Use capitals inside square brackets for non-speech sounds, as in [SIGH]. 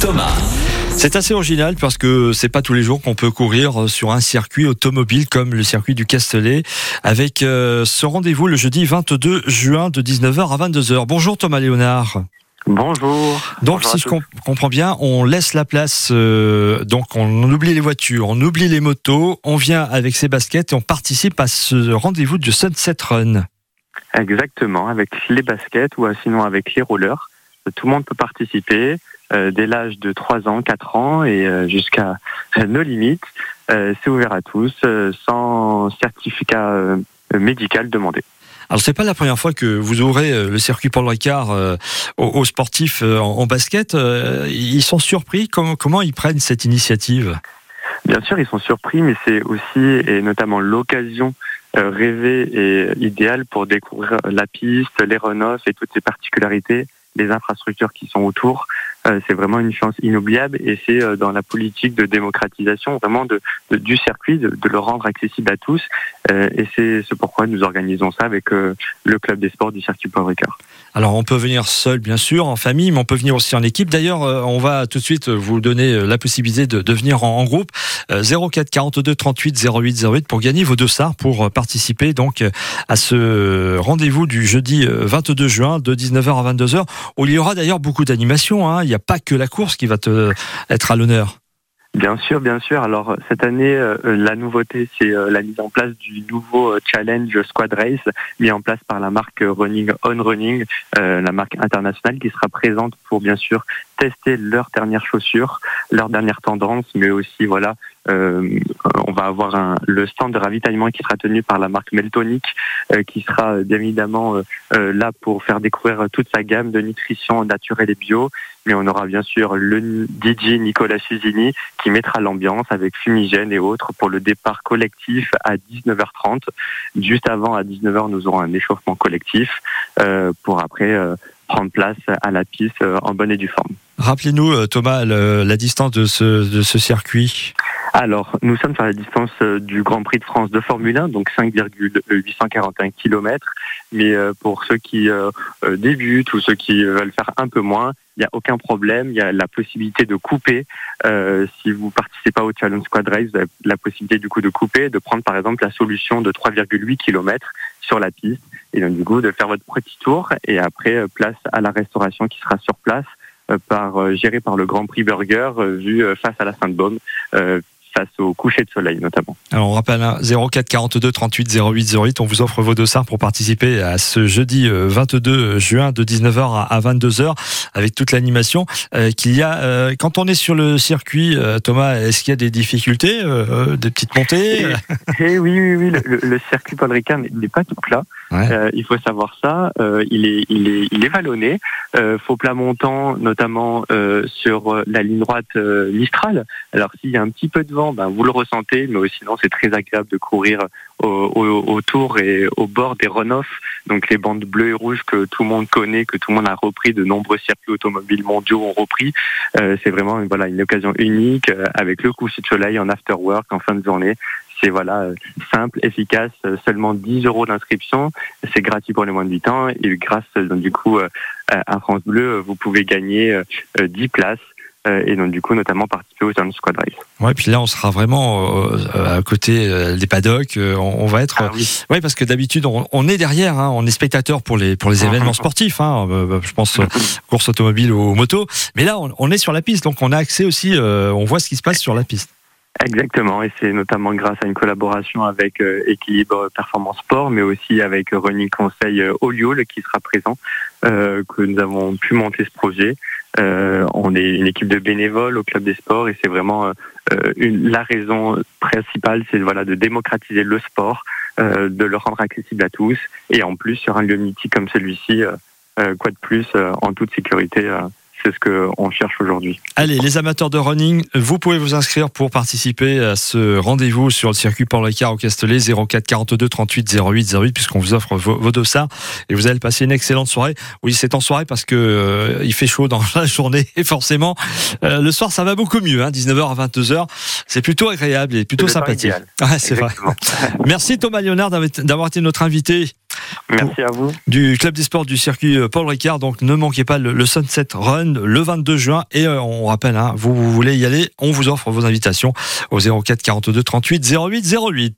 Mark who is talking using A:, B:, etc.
A: Thomas.
B: C'est assez original parce que c'est pas tous les jours qu'on peut courir sur un circuit automobile comme le circuit du Castellet avec euh, ce rendez-vous le jeudi 22 juin de 19h à 22h. Bonjour Thomas Léonard.
C: Bonjour.
B: Donc,
C: Bonjour
B: si je comp- comprends bien, on laisse la place, euh, donc on oublie les voitures, on oublie les motos, on vient avec ses baskets et on participe à ce rendez-vous du Sunset Run.
C: Exactement, avec les baskets ou sinon avec les rollers. Tout le monde peut participer euh, dès l'âge de 3 ans, 4 ans et euh, jusqu'à euh, nos limites. C'est ouvert à tous, sans certificat médical demandé.
B: Alors, c'est pas la première fois que vous ouvrez euh, le circuit Paul Ricard euh, aux, aux sportifs euh, en, en basket. Euh, Ils sont surpris. Comment, comment ils prennent cette initiative?
C: Bien sûr, ils sont surpris, mais c'est aussi et notamment l'occasion rêvée et idéale pour découvrir la piste, les runoffs et toutes ces particularités, les infrastructures qui sont autour. Euh, c'est vraiment une chance inoubliable et c'est euh, dans la politique de démocratisation vraiment du circuit, de, le rendre accessible à tous. Euh, et c'est pourquoi nous organisons ça avec le club des sports du circuit Paul Ricard.
B: Alors, on peut venir seul, bien sûr, en famille, mais on peut venir aussi en équipe. D'ailleurs, on va tout de suite vous donner la possibilité de, de venir en, groupe. Euh, 04 42 38 08 08 pour gagner vos deux SAR pour participer donc à ce rendez-vous du jeudi euh, 22 juin de 19h à 22h où il y aura d'ailleurs beaucoup d'animations. hein. N'y a pas que la course qui va te, être à l'honneur.
C: Bien sûr, bien sûr. Alors cette année, euh, la nouveauté, c'est euh, la mise en place du nouveau euh, challenge Squad Race, mis en place par la marque Running On Running, euh, la marque internationale qui sera présente pour bien sûr tester leurs dernières chaussures, leurs dernières tendances, mais aussi voilà, euh, on va avoir un, le stand de ravitaillement qui sera tenu par la marque Meltonic, euh, qui sera euh, bien évidemment euh, euh, là pour faire découvrir toute sa gamme de nutrition naturelle et bio. Mais on aura bien sûr le DJ Nicolas Susini qui mettra l'ambiance avec fumigène et autres pour le départ collectif à 19h30. Juste avant, à 19h, nous aurons un échauffement collectif euh, pour après euh, prendre place à la piste euh, en bonne et due forme.
B: Rappelez-nous, euh, Thomas, la distance de ce, de ce circuit.
C: Alors, nous sommes sur la distance euh, du Grand Prix de France de Formule 1, donc 5,841 km. Mais euh, pour ceux qui euh, débutent ou ceux qui veulent faire un peu moins, il n'y a aucun problème. Il y a la possibilité de couper. Euh, si vous participez pas au Challenge Squad Race, vous avez la possibilité du coup de couper, de prendre par exemple la solution de 3,8 km sur la piste et donc du coup de faire votre petit tour et après place à la restauration qui sera sur place par gérée par le Grand Prix Burger vu face à la Sainte-Baume face au coucher de soleil notamment.
B: Alors on rappelle hein, 04 42 38 08 08. On vous offre vos dossards pour participer à ce jeudi euh, 22 juin de 19h à 22h avec toute l'animation euh, qu'il y a. euh, Quand on est sur le circuit, euh, Thomas, est-ce qu'il y a des difficultés, euh, euh, des petites montées
C: Eh oui, oui, oui, le, circuit Paul Ricard n'est pas tout plat.
B: Ouais.
C: Euh, il faut savoir ça. Euh, il est, il est, il est vallonné. Euh, faux plat montant, notamment euh, sur euh, la ligne droite euh, Mistral. Alors s'il y a un petit peu de vent, ben, vous le ressentez, mais sinon c'est très agréable de courir au- au- autour et au bord des runoffs, donc les bandes bleues et rouges que tout le monde connaît, que tout le monde a repris, de nombreux circuits automobiles mondiaux ont repris. Euh, c'est vraiment voilà une occasion unique euh, avec le coucher de soleil en after work en fin de journée. C'est voilà euh, simple, efficace, euh, seulement 10 euros d'inscription. C'est gratuit pour les moins de 8 ans et grâce euh, donc du coup à France Bleu, vous pouvez gagner euh, euh, 10 places et donc du coup notamment participer au Challenge Squad Race.
B: Ouais, puis là on sera vraiment euh, à côté euh, des paddocks. euh, on, on va être.
C: Ah oui.
B: Oui, parce que d'habitude on, on est derrière, hein, on est spectateur pour les pour les événements sportifs. Hein, je pense course automobile ou moto. Mais là on, on est sur la piste, donc on a accès aussi. on voit ce qui se passe sur la piste.
C: Exactement, et c'est notamment grâce à une collaboration avec euh, Équilibre Performance Sport, mais aussi avec Running Conseil euh, Olioul qui sera présent, euh, que nous avons pu monter ce projet. Euh, on est une équipe de bénévoles au club des sports et c'est vraiment euh, euh, une, la raison principale, c'est voilà de démocratiser le sport, euh, de le rendre accessible à tous, et en plus sur un lieu mythique comme celui-ci, euh, euh, quoi de plus euh, en toute sécurité. C'est ce qu'on cherche aujourd'hui.
B: Allez, les amateurs de running, vous pouvez vous inscrire pour participer à ce rendez-vous sur le circuit Paul Ricard au Castellet 04 42 38 08 08 puisqu'on vous offre vos, vos dossards et vous allez passer une excellente soirée. Oui, c'est en soirée parce que euh, il fait chaud dans [LAUGHS] la journée et forcément euh, le soir ça va beaucoup mieux, hein, 19h à 22h, c'est plutôt agréable et plutôt sympathique. c'est vrai. [LAUGHS] Merci Thomas Léonard d'avoir été notre invité
C: Merci à vous.
B: Du club des sports du circuit Paul Ricard. Donc ne manquez pas le, Sunset Run le 22 juin. Et on rappelle, hein, vous, vous voulez y aller, on vous offre vos invitations au 04 42 38 08 08.